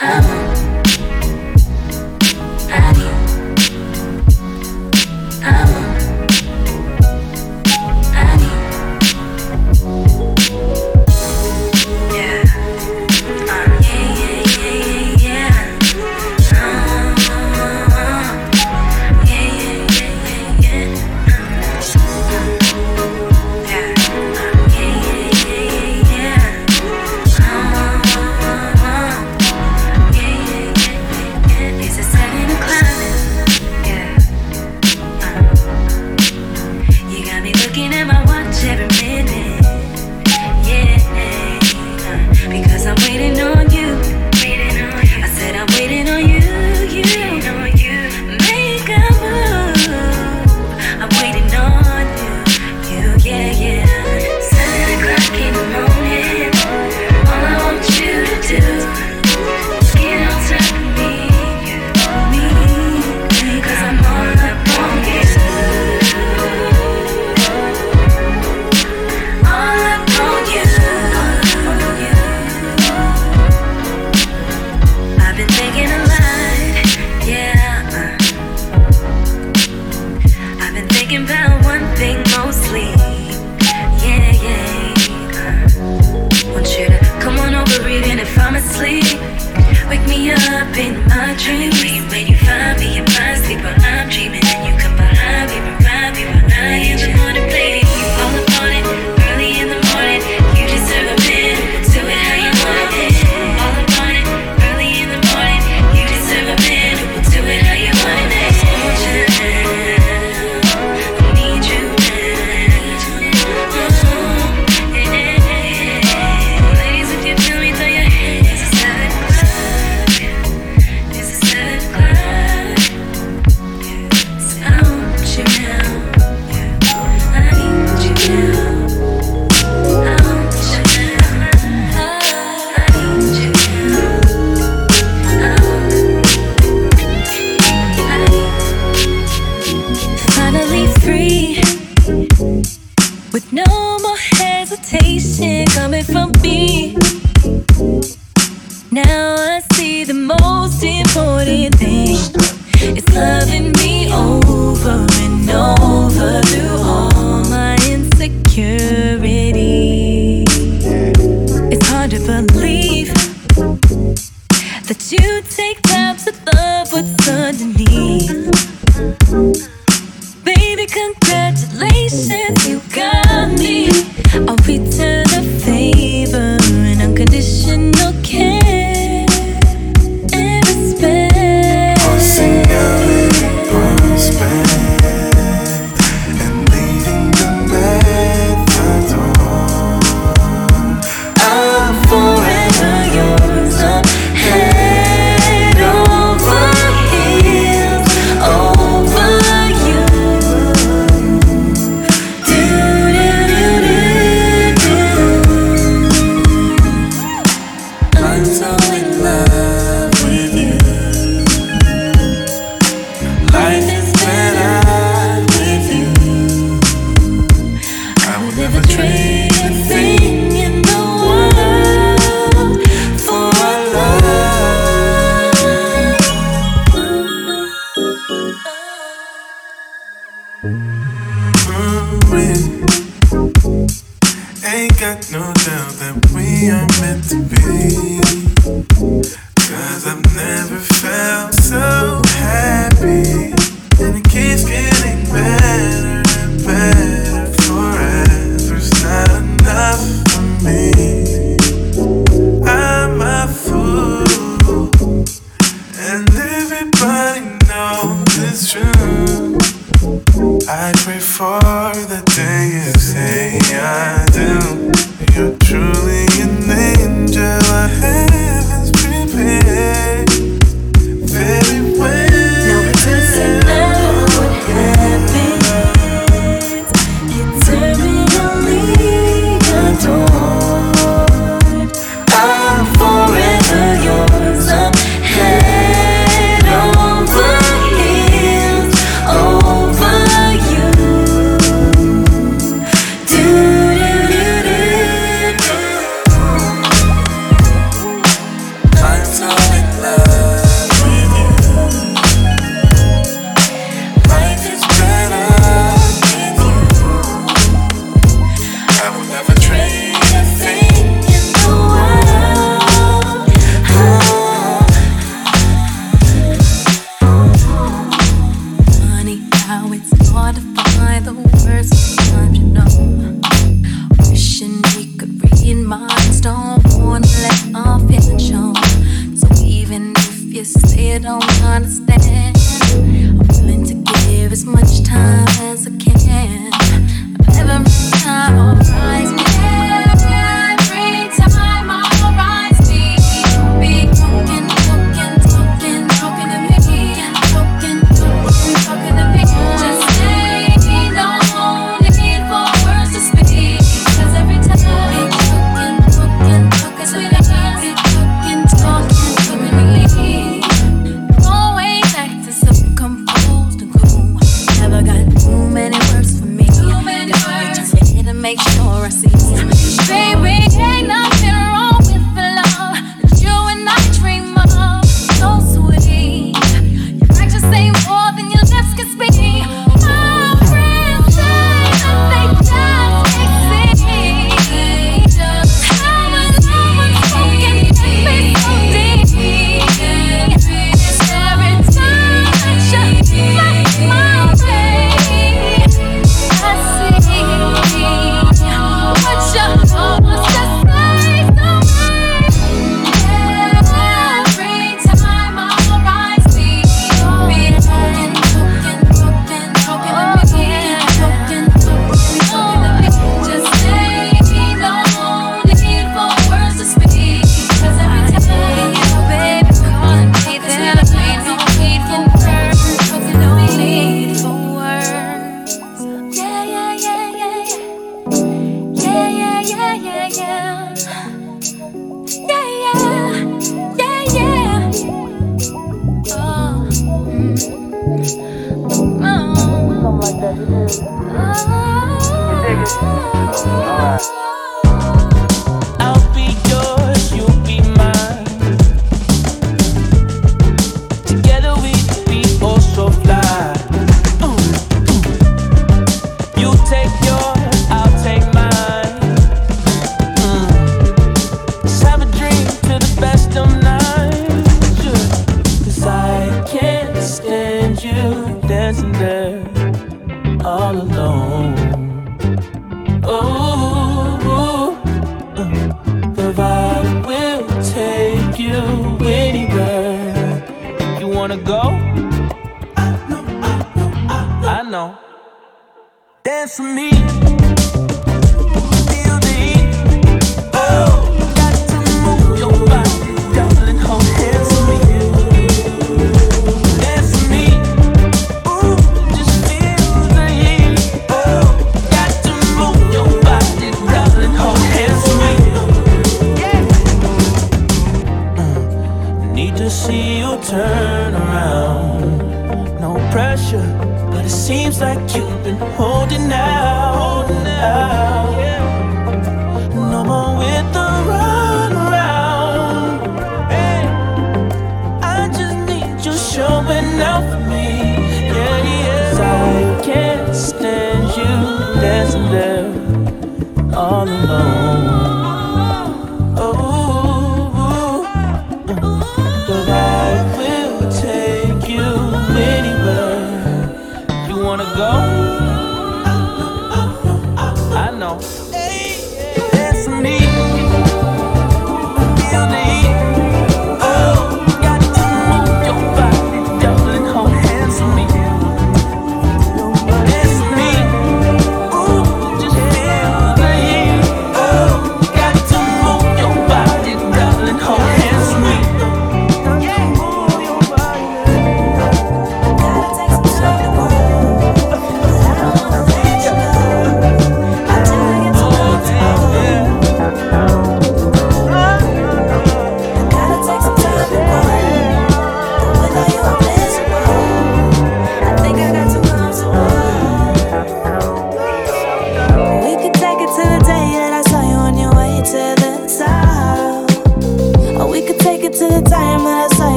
I'm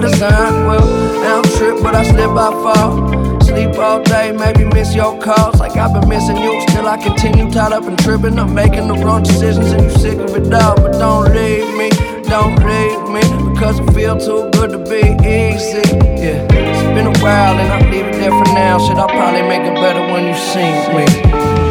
design. Well, I don't trip, but I slip, I fall. Sleep all day, maybe miss your calls. Like I've been missing you, still I continue tied up and tripping. I'm making the wrong decisions, and you sick of it all. But don't leave me, don't leave me, because it feel too good to be easy. Yeah, it's been a while, and I'll leave it there for now. Shit, I'll probably make it better when you see me.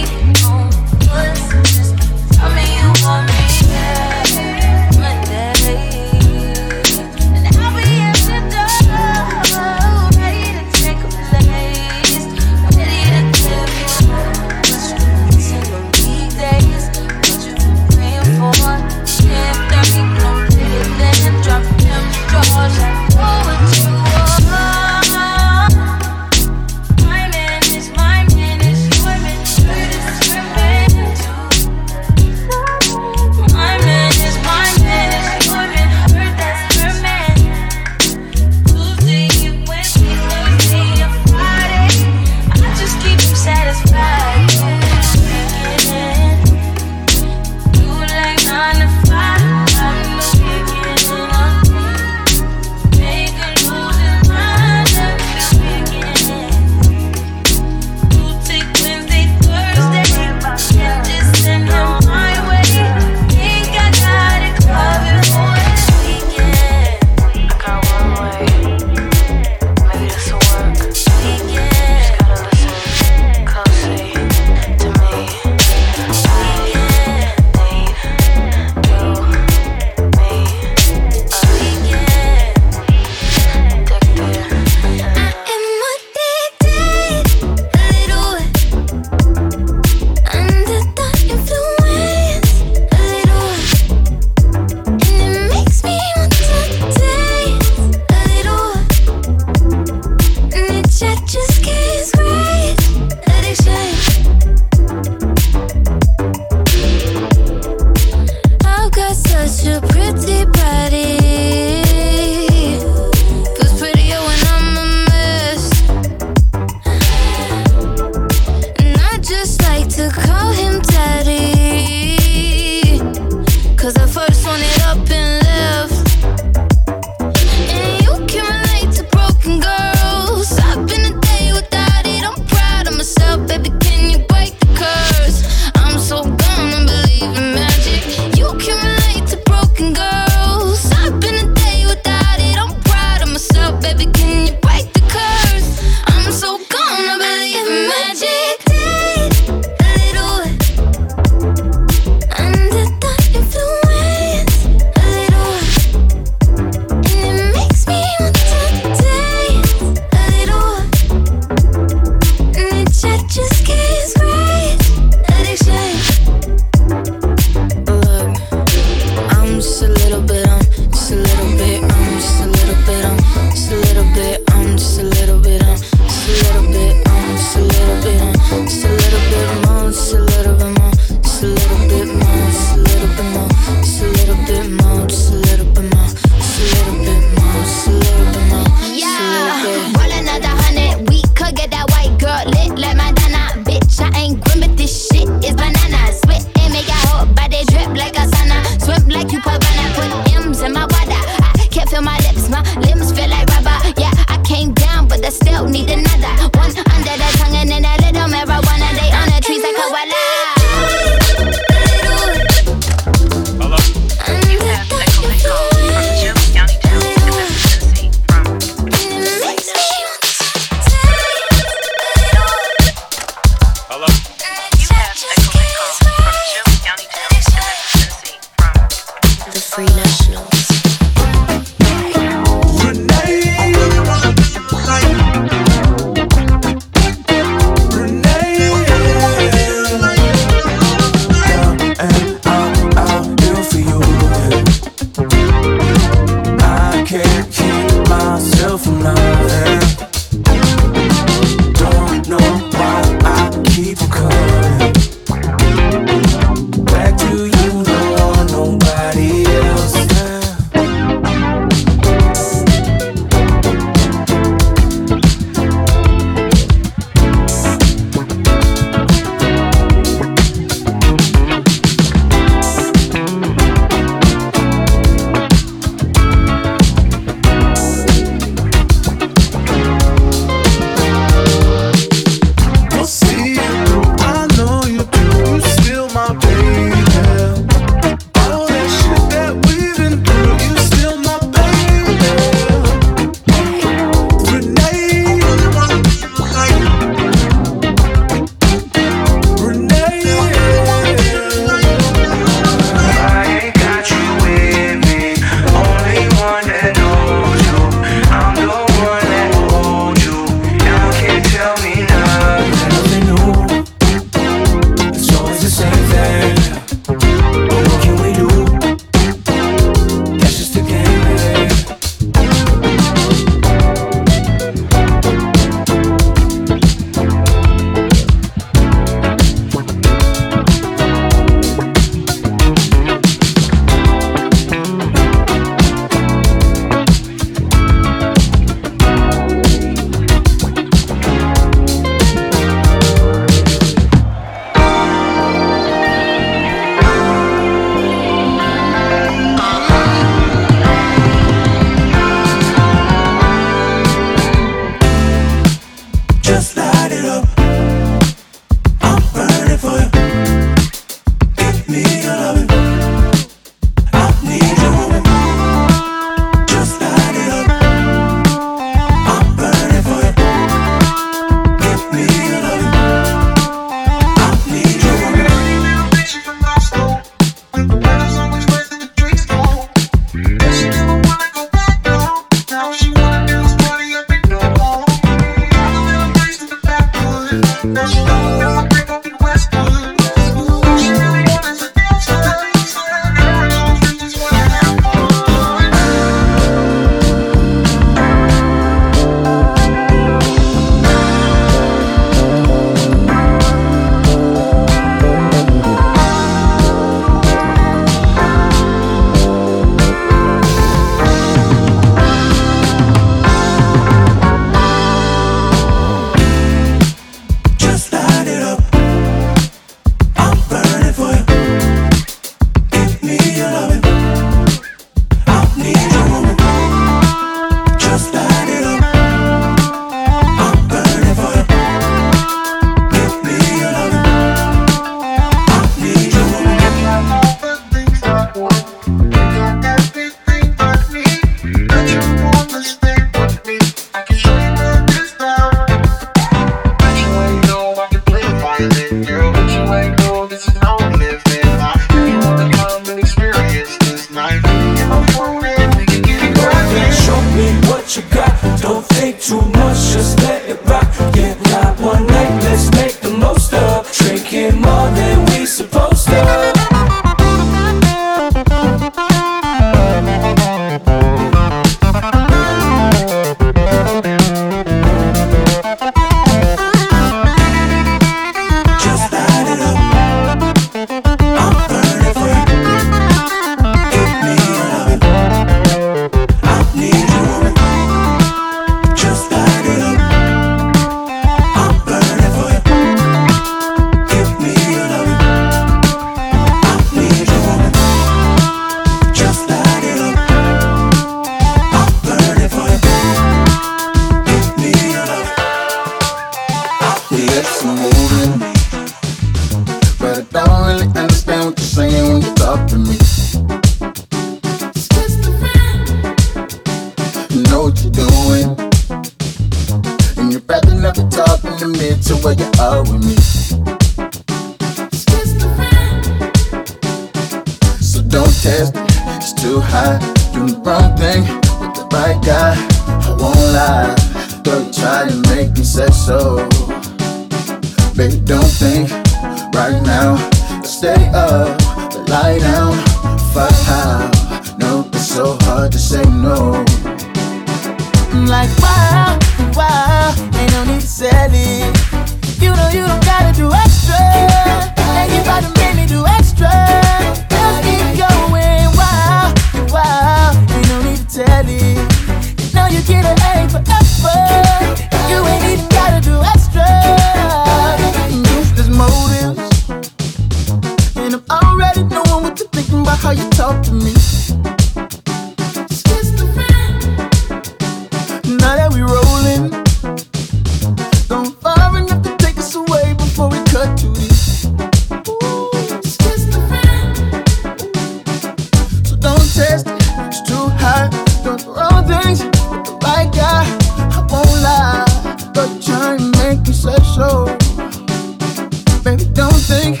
think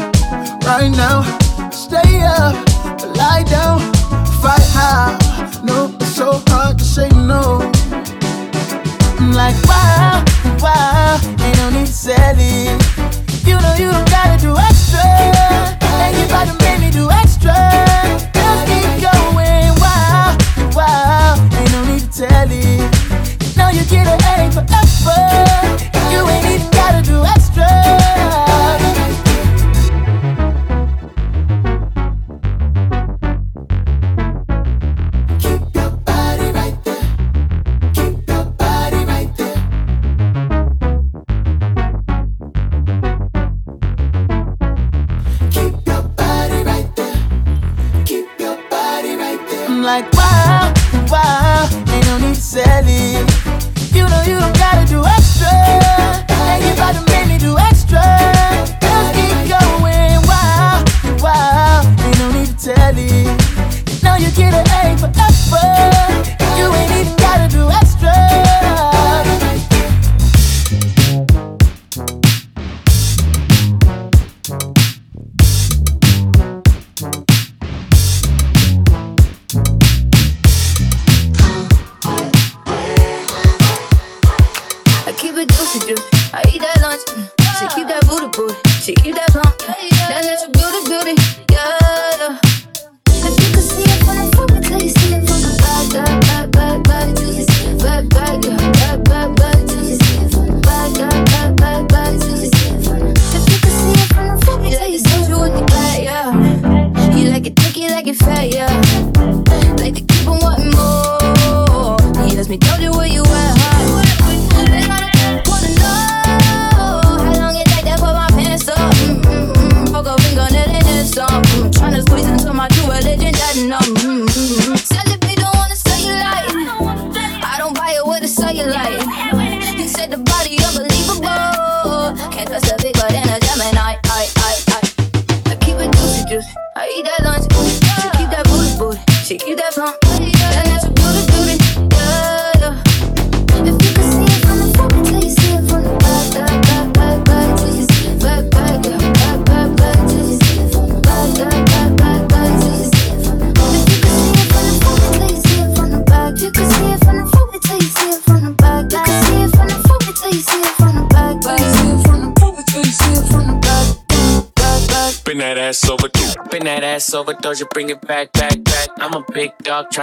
right now. Stay up, lie down, fight hard. No, it's so hard to say no. I'm like, wow, wow, ain't no need to sell it. You know you don't gotta do it.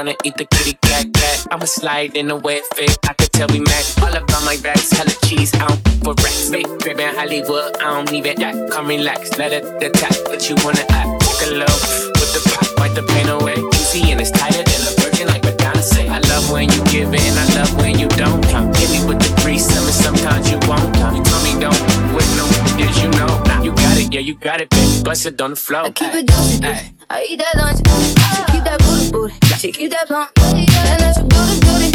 down and eat the kitty cat cat. I'ma slide in the wet fit. I could tell we match. All about my racks, hella cheese. I don't for racks. Big crib in Hollywood. I don't even act. Come relax, let it attack. What you wanna act. Walk alone. with the pop, wipe the pain away. Easy and it's tighter than a virgin, like Madonna say. I love when you give in, I love when you don't come. Hit me with the threesome, and sometimes you won't come. You tell me don't with no is you know. You got it, yeah, you got it, bitch. Bust it on the floor. I keep it going. I eat that not. Yeah, and that's your booty, booty.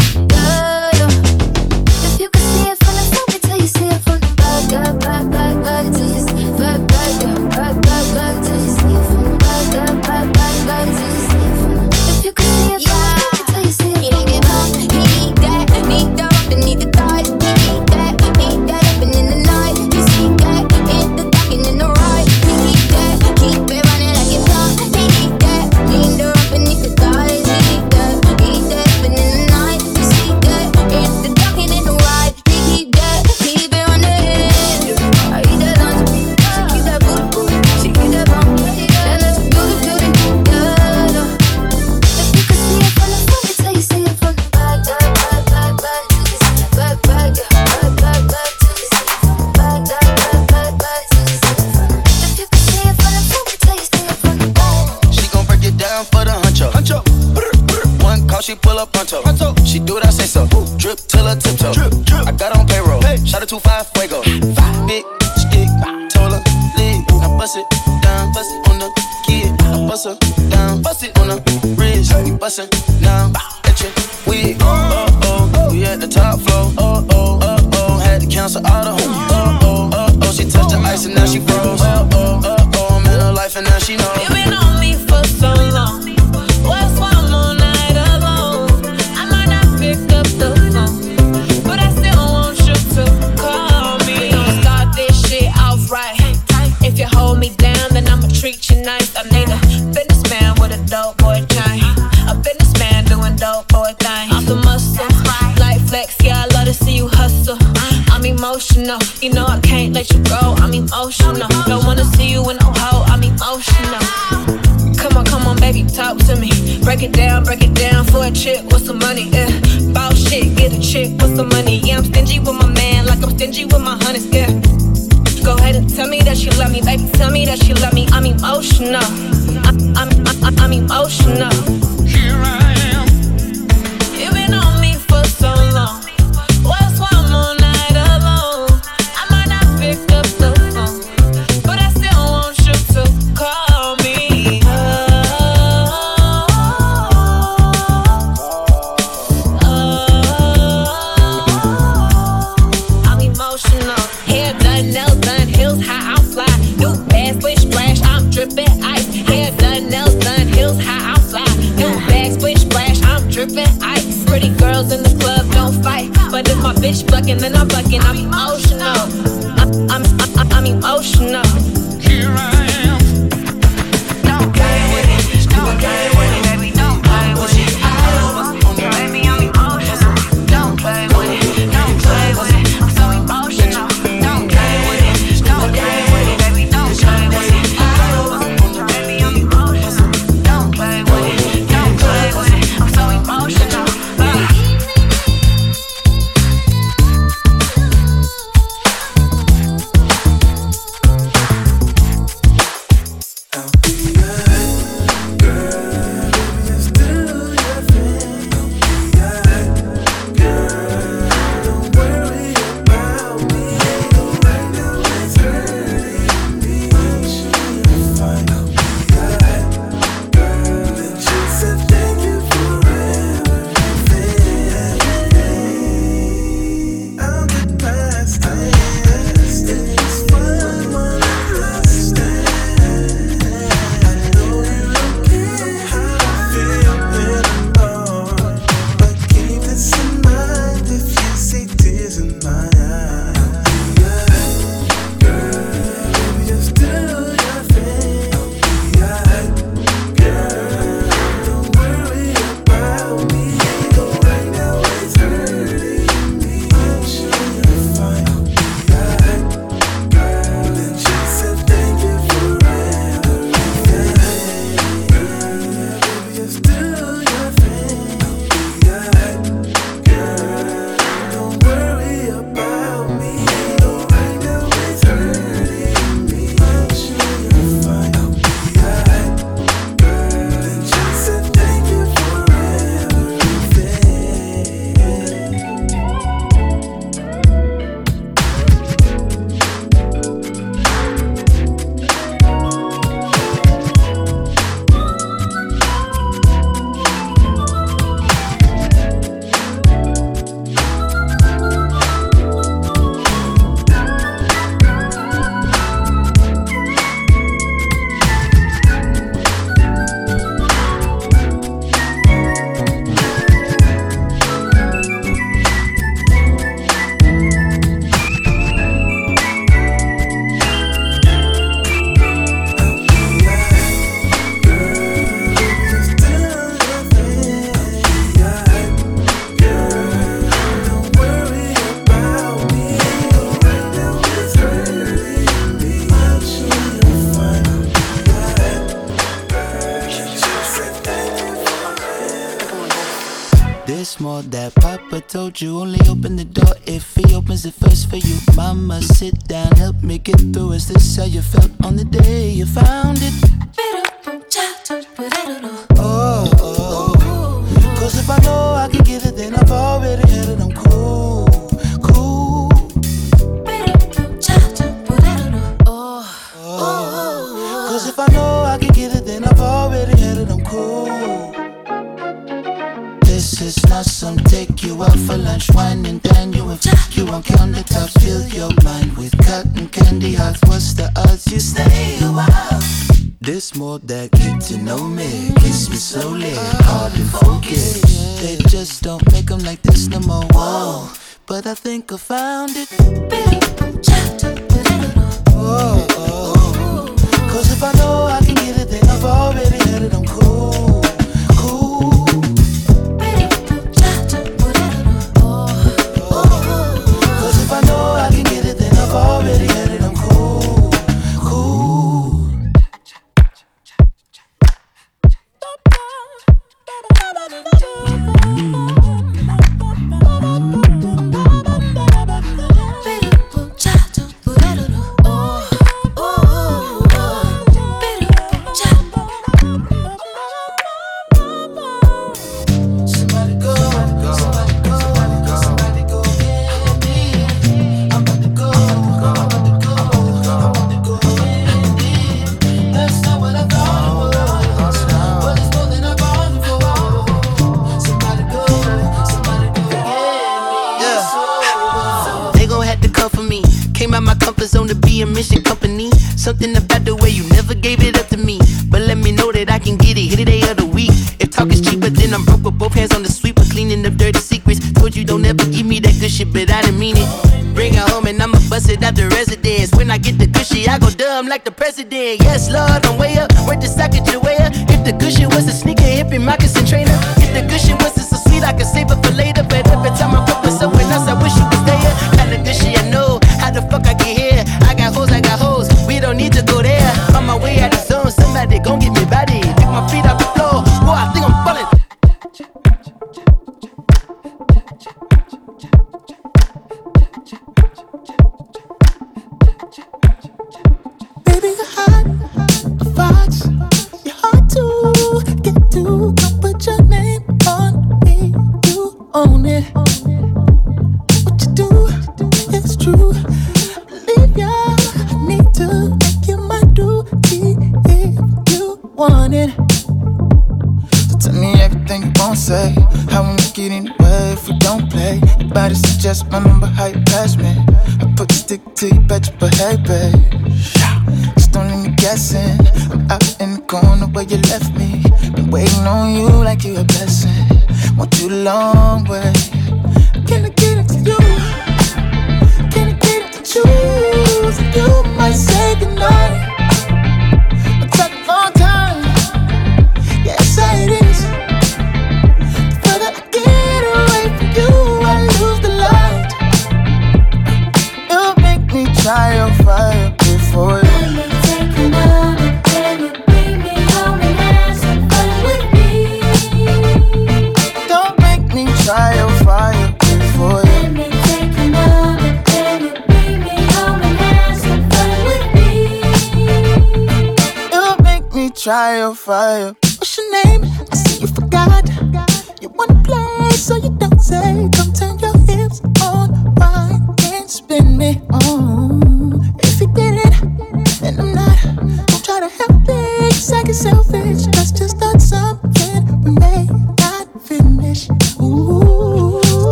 that Papa told you only open the door if he opens it first for you. Mama, sit down, help me get through. Is this how you felt on the day you found?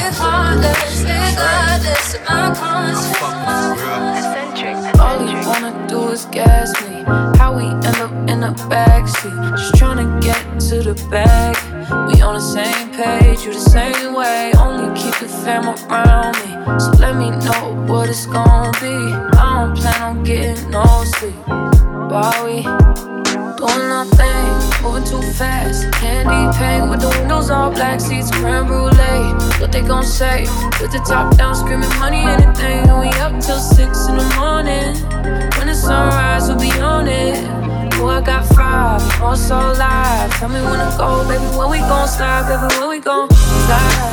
I can be heartless, regardless of my conscience. All you wanna do is gas me. How we end up in the backseat. Just tryna get to the bag. We on the same page, you the same way. Only keep the fam around me. So let me know what it's gonna be. I don't plan on getting no sleep. While we doing nothing, moving too fast. Candy paint with the windows all black, seats creme brulee. What they gon' say? With the top down, screaming money, anything. And we up till six in the morning. When the sunrise, we'll be on it. Oh, I got five, oh so live. Tell me when to go, baby. When we gon' slide, baby. When we gon' slide.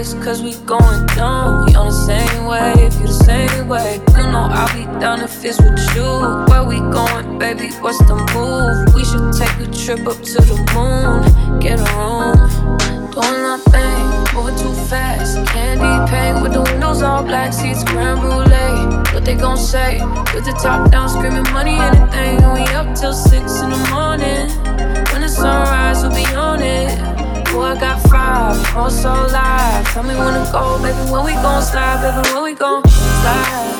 Cause we going dumb. We on the same wave, you the same way. You know I'll be down if it's with you. Where we going, baby? What's the move? We should take a trip up to the moon. Get a room. Doing nothing, moving too fast. Candy paint with the windows all black, seats creme brulee. What they gon' say? With the top down, screaming money, anything. And we up till six in the morning. When the sunrise, we'll be on it boy, I got five. On so live. Tell me when to go, baby. When we gon' slide, baby. When we gon' slide.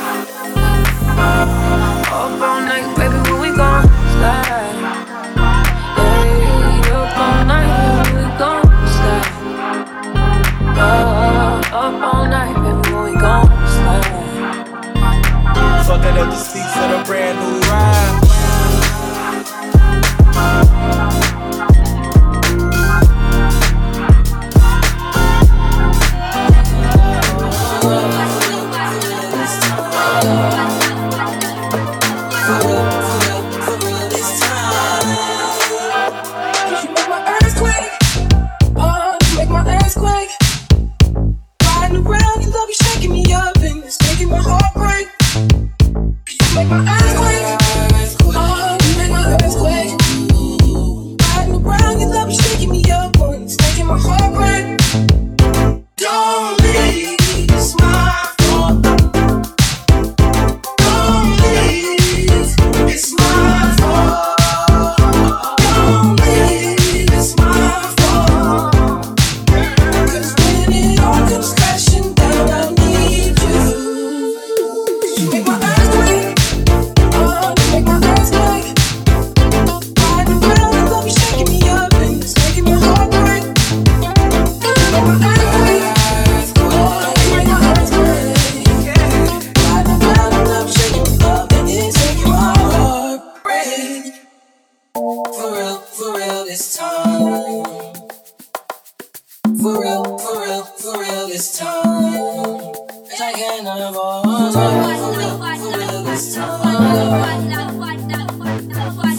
Up all night, baby. When we gon' slide. Hey, up all night, baby. We gon' slide. Oh, up all night, baby. When we gon' slide. Fuck that up the seats for the brand new ride.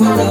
Time.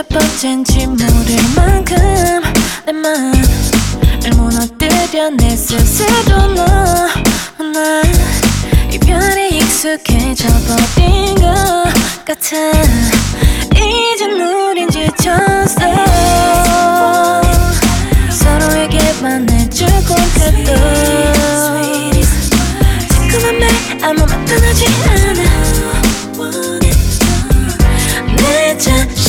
첫 번째인지 모를 만큼 내 마음을 무너뜨려 내 스스로 너나 이별에 익숙해져 버린 것 같아 이젠 우린 지쳤어 서로에게만 해주고 해도 시큼한 말 아무 맛도 나지 않아 내 자.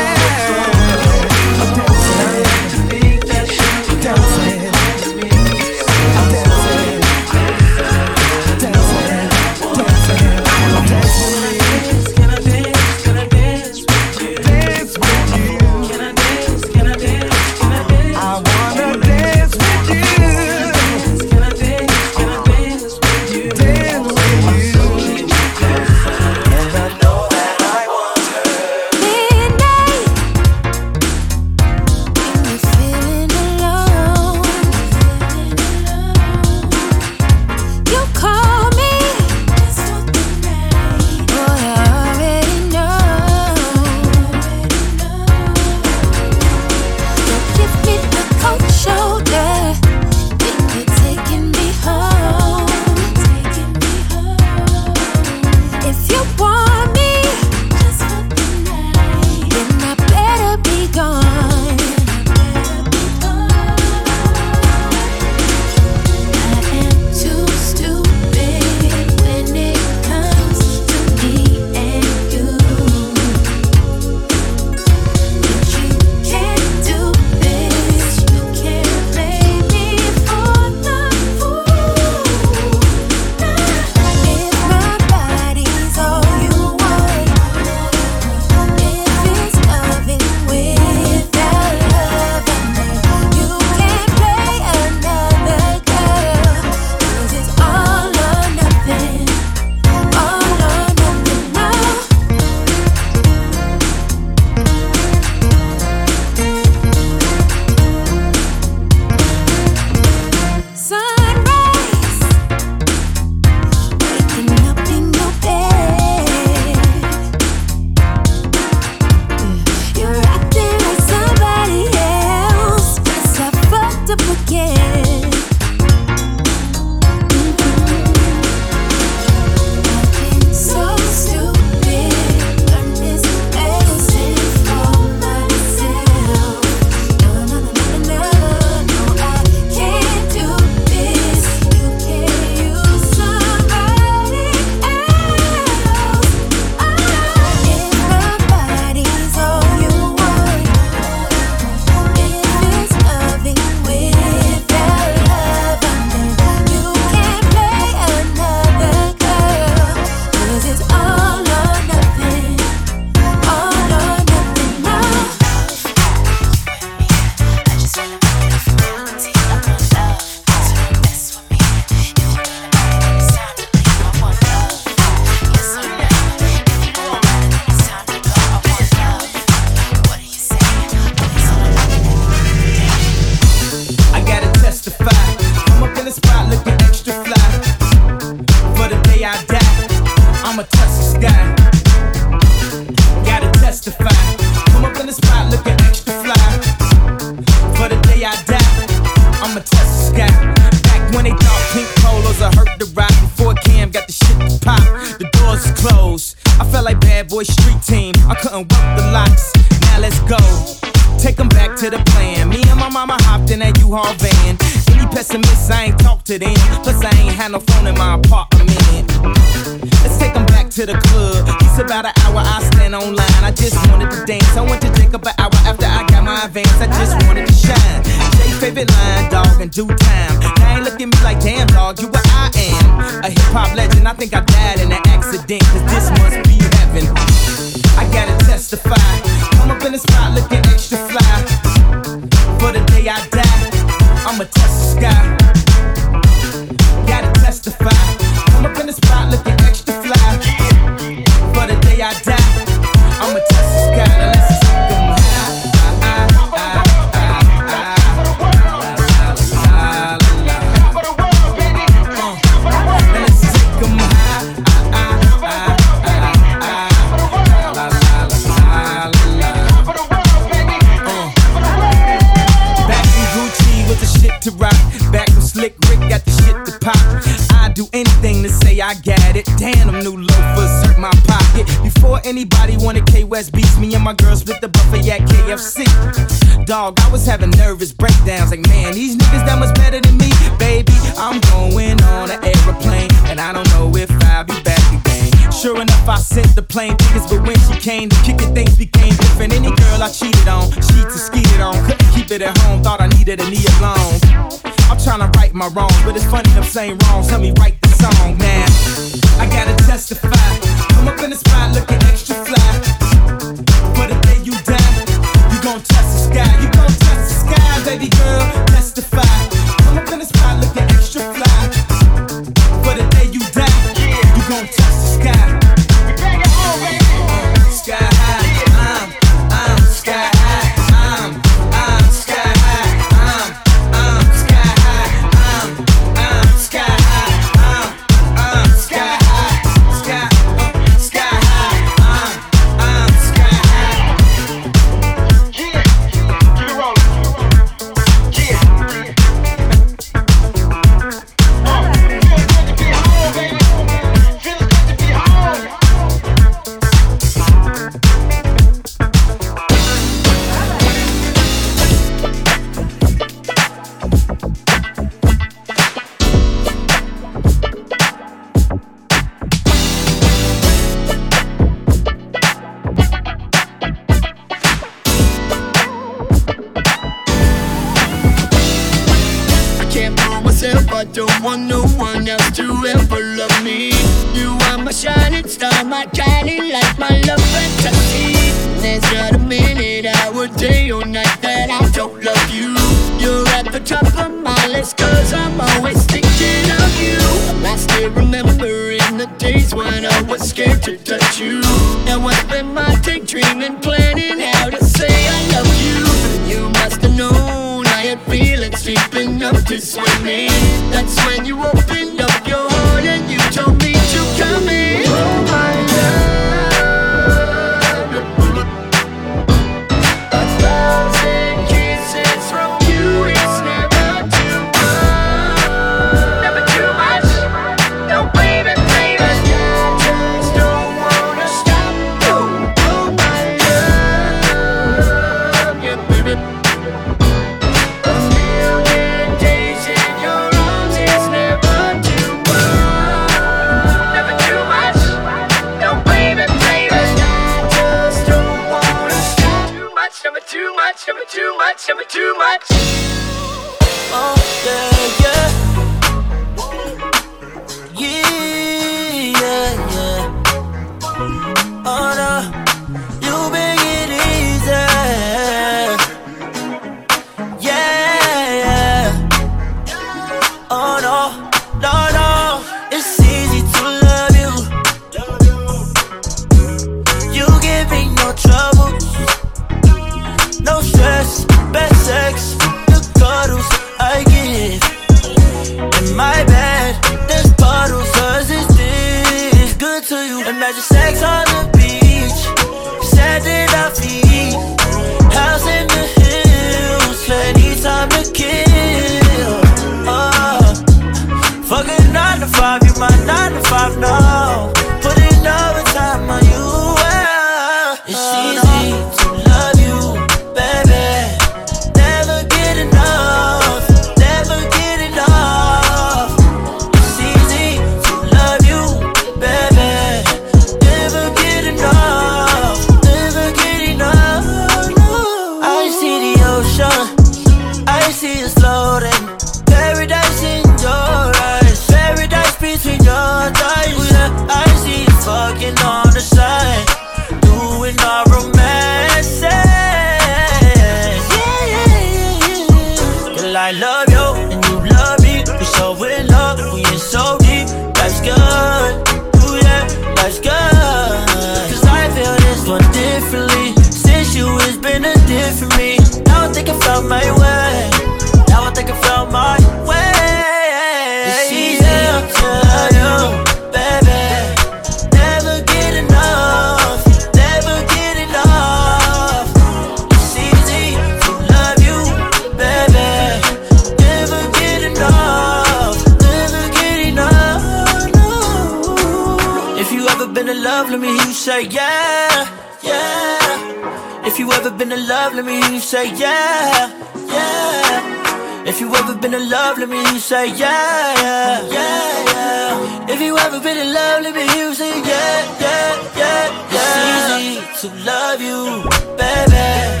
Say yeah, yeah. If you ever been in love, let me hear you say yeah, yeah, yeah. If you ever been in love, let me hear you say yeah, yeah, yeah, yeah. It's easy to love you, baby.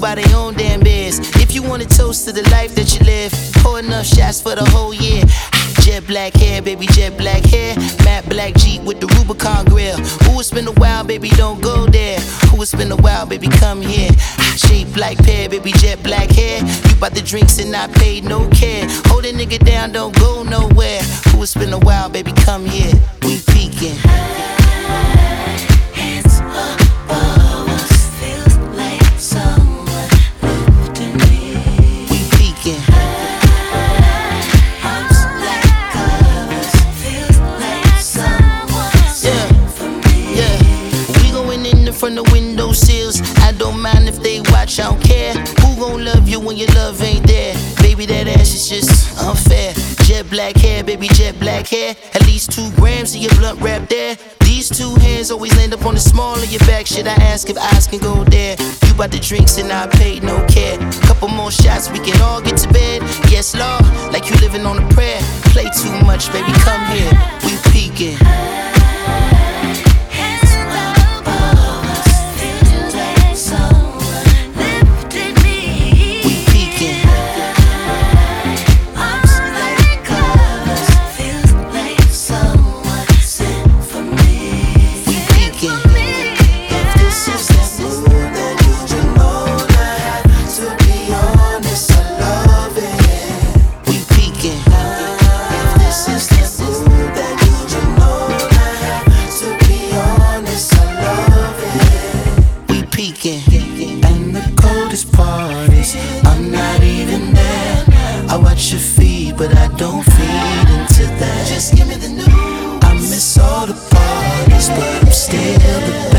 Ones their own damn beers. If you want to toast to the life that you live, pour enough shots for the whole year. Jet black hair, baby, jet black hair. Matte black Jeep with the Rubicon grill. Who it's been a while, baby, don't go there. Who it's been a while, baby, come here. Shape black pear, baby, jet black hair. You bought the drinks and I paid no care. Hold a nigga down, don't go nowhere. Who it's been a while, baby, come here. We peeking. Watch, I don't care. Who gon' love you when your love ain't there? Baby, that ass is just unfair. Jet black hair, baby, jet black hair. At least two grams of your blunt wrap there. These two hands always land up on the small of your back. Should I ask if eyes can go there? You bought the drinks and I paid no care. Couple more shots, we can all get to bed. Yes, Lord, like you living on a prayer. Play too much, baby, come here. We peeking. The coldest part is I'm not even there. I watch your feed, but I don't feed into that. Just give me the news. I miss all the parties, but I'm still the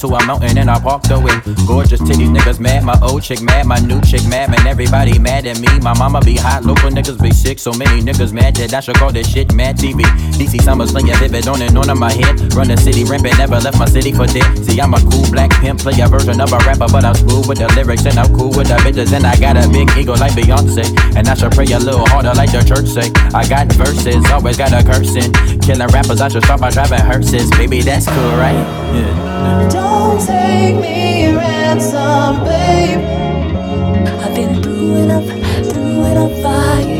to a mountain and I walked away. Gorgeous titty niggas mad. My old chick mad, my new chick mad, man. Everybody mad at me. My mama be hot, local niggas be sick. So many niggas mad that I should call this shit mad TV. DC summer slinging vivid on and on on my head. Run the city rampant, never left my city for dead. See, I'm a cool black pimp, play a version of a rapper, but I'm cool with the lyrics and I'm cool with the bitches. And I got a big ego like Beyonce. And I should pray a little harder like the church say. I got verses, always got a cursing killing rappers. I should start by driving hearses. Baby, that's cool, right? Yeah. Don't take me ransom, babe. I've been through enough, through enough fire.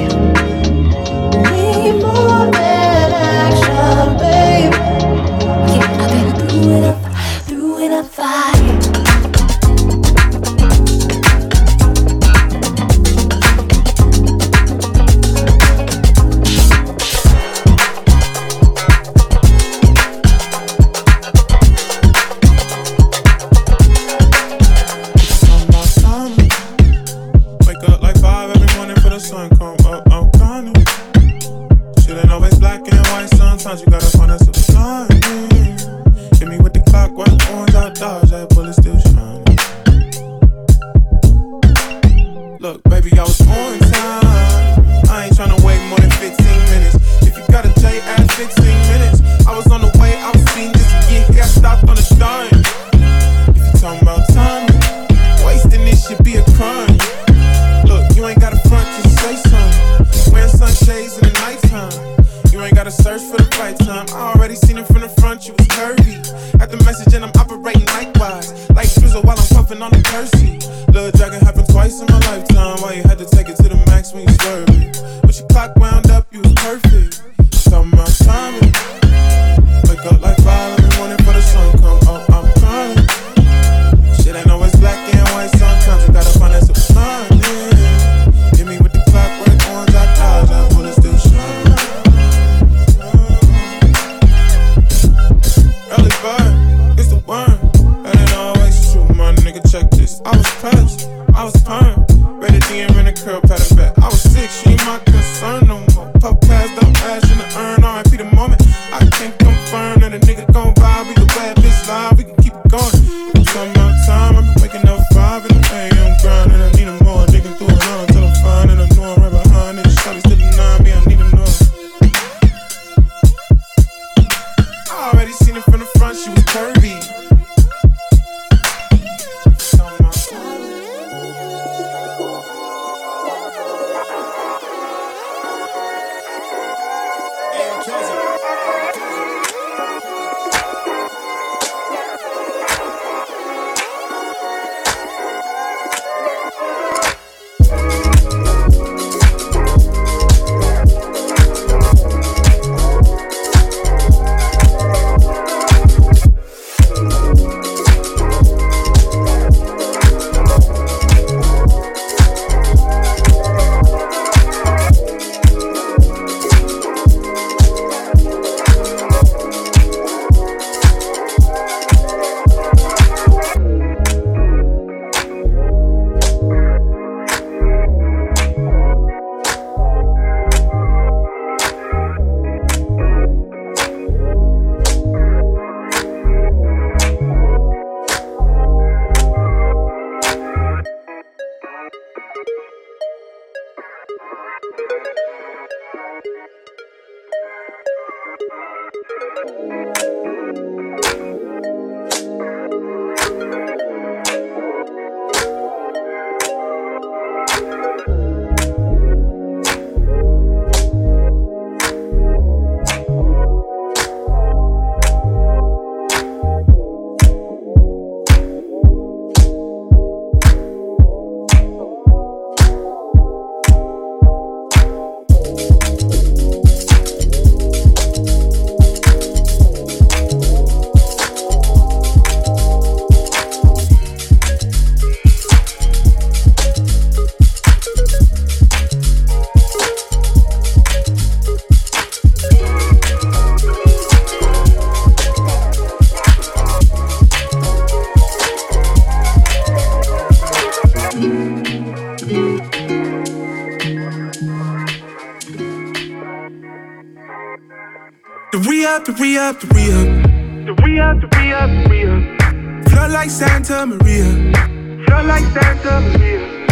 Flood like Santa uh, Maria.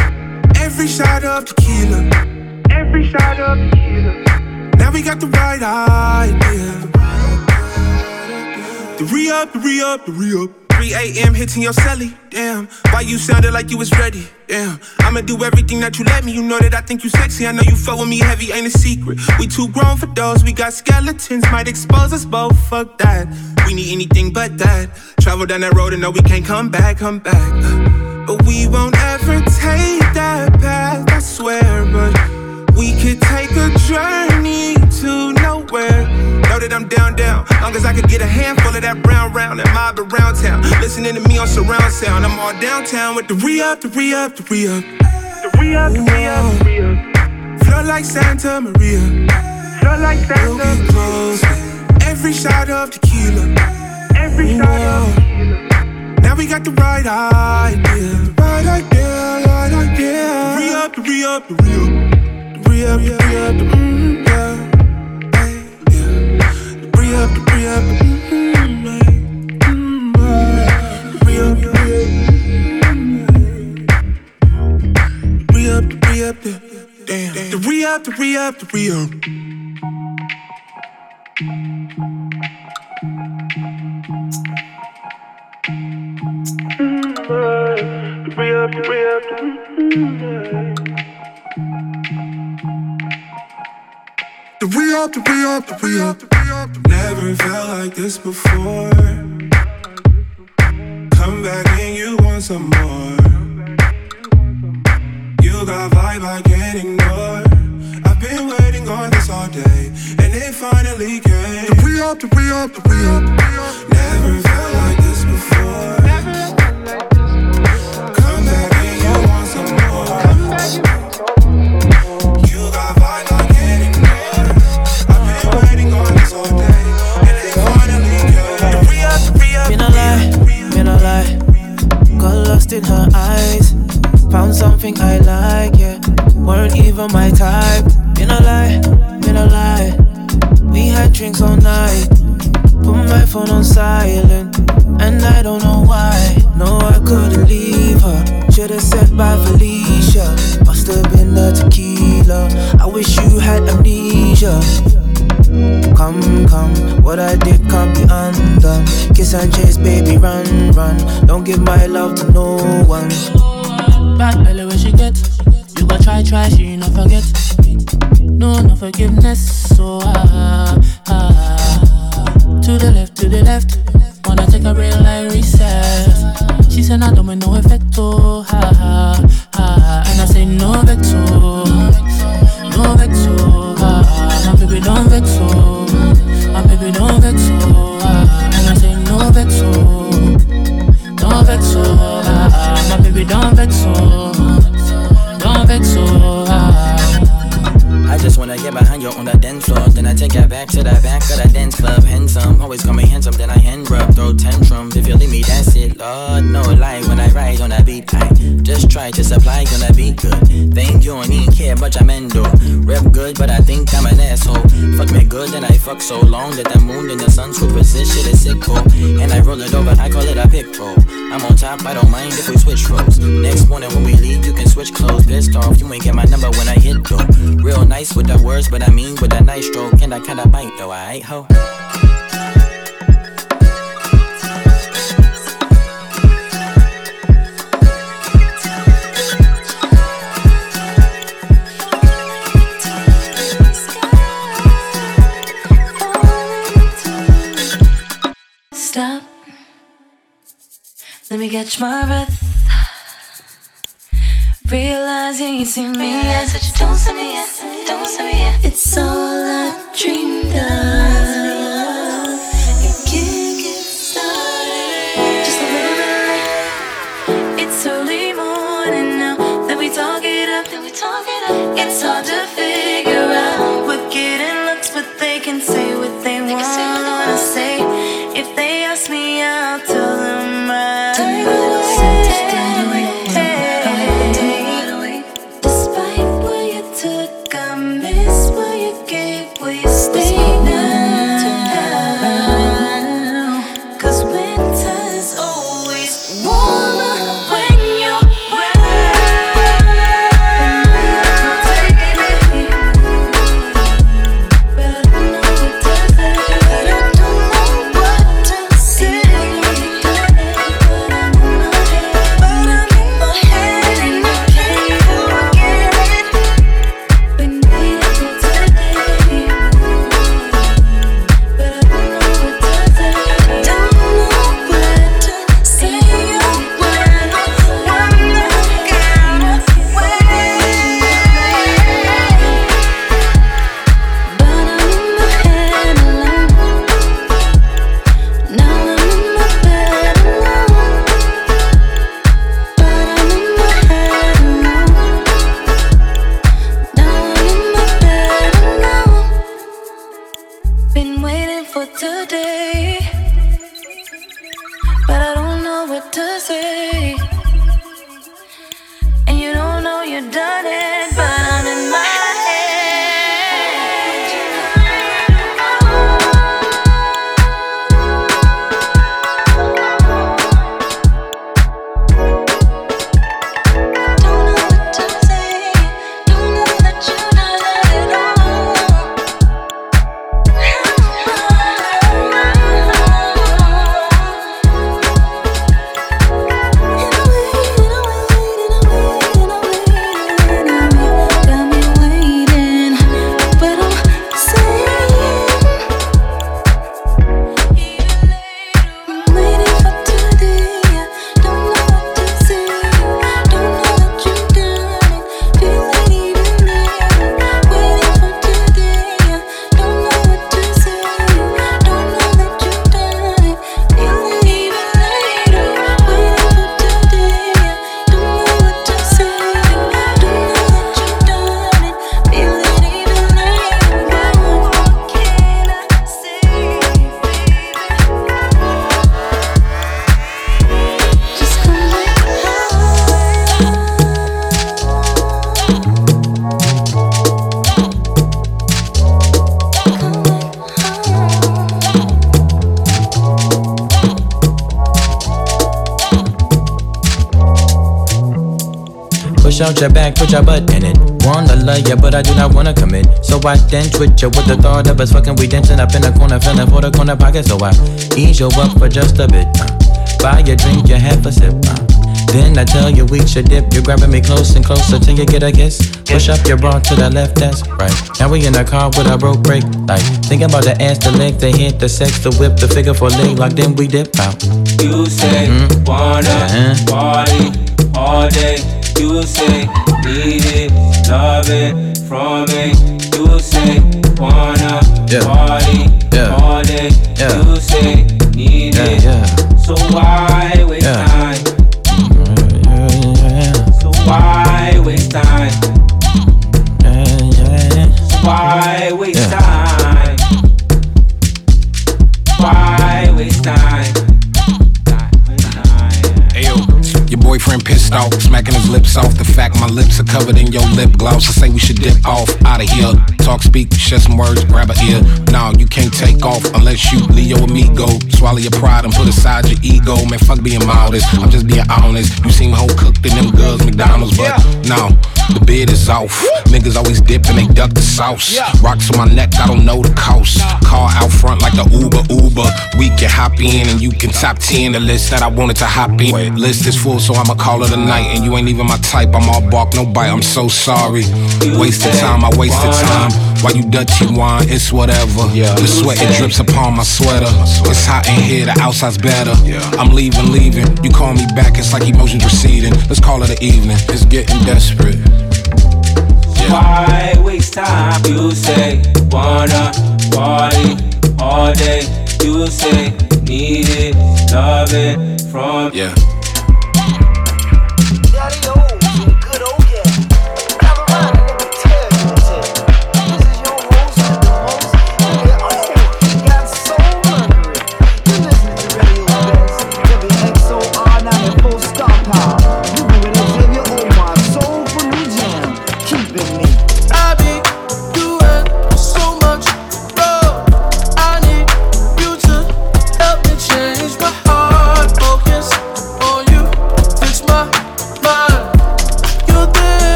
Every shot of tequila. Every shot of tequila. Now we got the right idea. The re-up, the re-up, the re-up. 3 a.m. hitting your celly, damn. Why you sounded like you was ready, damn. I'ma do everything that you let me. You know that I think you sexy. I know you fuck with me heavy, ain't a secret. We too grown for those. We got skeletons, might expose us both. Fuck that. We need anything but that. Travel down that road and know we can't come back, come back. But we won't ever take that path, I swear. But we could take a journey to nowhere. Know that I'm down, down. Long as I could get a handful of that brown round and mob around town. Listening to me on surround sound. I'm all downtown with the re up, the re up, the re up. The re up, the re up, the re up. Flood like Santa Maria. Flood like Santa Maria. Close. Every shot of tequila. Every shot of tequila. Now we got the right idea. Right idea, right idea. Re up, the re up, the re up. The re up, the re up, the mm, yeah. Re-up, re-up, mm, mm, re-up, re-up, re-up, damn, the re-up, the re-up, the re-up. The re-up, the re-up, the re-up, the re-up, the re-up. Never felt like this before. Come back and you want some more. You got vibe I can't ignore. I've been waiting on this all day, and it finally came. The re-up, the re-up, the re-up. Never felt in her eyes. Found something I like, yeah. Weren't even my type. Me no lie, me no lie. We had drinks all night. Put my phone on silent, and I don't know why. No, I couldn't leave her. Should've said bye, Felicia. Must have been the tequila. I wish you had amnesia. Come, come, what I did can't be undone. Kiss and chase, baby, run, run. Don't give my love to no one. Bad belly where she get. You go try, try, she not forget. No, no forgiveness. So ah, ah. To the left, to the left. Wanna take a real life reset. She said, I don't want no effect. Oh, ha, ha, ha. And I say, no vex. oh. No vex. Baby, don't vex. oh. My baby, don't vex. oh, ha. And I say, no vex. oh. No vex. oh, ha. My baby, don't vex. oh. Don't vex. oh, ha. I just wanna get behind you on the dance floor. Then I take it back to the back of the dance club. Handsome, always call me handsome. Then I hand rub, throw tantrums. If you leave me, that's. Lord, no lie when I ride on the beat. I just try to supply, gonna be good. Think you don't even care, but I'm endo. Rep good, but I think I'm an asshole. Fuck me good, then I fuck so long that the moon and the sun shit is sick cool. And I roll it over, I call it a pick roll. I'm on top, I don't mind if we switch roles. Next morning when we leave, you can switch clothes. Pissed off, you ain't get my number when I hit though. Real nice with the words, but I mean with a nice stroke. And I kinda bite though, I ain't ho. Let me catch my breath. Realizing you see me as but you don't see me yet. Don't see me yet. It's all I dreamed of. You can't get started. Just a little bit. It's early morning now. Then we talk it up. Then we talk it up. It's hard to Push out your back, put your butt in it. Wanna love ya, but I do not wanna commit. So I then twitch ya with the thought of us fucking. We dancing up in the corner, feeling for the corner pocket. So I ease you up for just a bit. Uh. Buy your drink, you have a sip. Uh. Then I tell you we should dip. You're grabbing me close and closer till you get a kiss. Push up your bra to the left, that's right. Now we in the car with a broke brake light. Thinking about the ass, the leg, the hit, the sex, the whip, the figure for leg lock. Then we dip out. You say wanna party all day. You say need it, love it from me. You say wanna Yeah. party Yeah. all day. Yeah. You say need Yeah, it. yeah. So why waste Yeah. time? So why waste time? So why waste time? Boyfriend pissed off, smacking his lips off. The fact my lips are covered in your lip gloss. I say we should dip off out of here. Talk, speak, share some words, grab a ear. Now you can't take off unless you Leo amigo. Swallow your pride and put aside your ego. Man, fuck being modest. I'm just being honest. You seem whole cooked in them girls McDonald's, but now the bid is off. Niggas always dip and they duck the sauce. Rocks on my neck, I don't know the cost. Car out front like the Uber Uber. We can hop in and you can top 10 the list that I wanted to hop in. List is full, so I'ma call it a night. And you ain't even my type. I'm all bark, no bite. I'm so sorry. Wasted time, I wasted time. Why you Dutchy wine? It's whatever. The sweat it drips upon my sweater. It's hot in here, the outside's better. I'm leaving, leaving. You call me back, it's like emotions receding. Let's call it an evening. It's getting desperate. Why waste time? You say wanna party all day. You say need it, love it from yeah.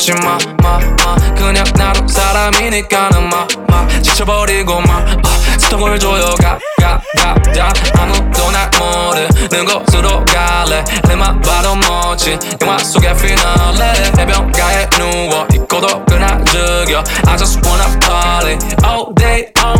놓지 마, 마, 마. 그냥 나도 사람이니까는 마, 마. 지쳐버리고 마, 마. 스톡을 줘요, 가, 가, 가, 가. 아무도 날 모르는 곳으로 갈래. 해만 봐도 멋진 영화 속의 피날레. 해변가에 누워, 이 고독을 안 죽여. I just wanna party all day, all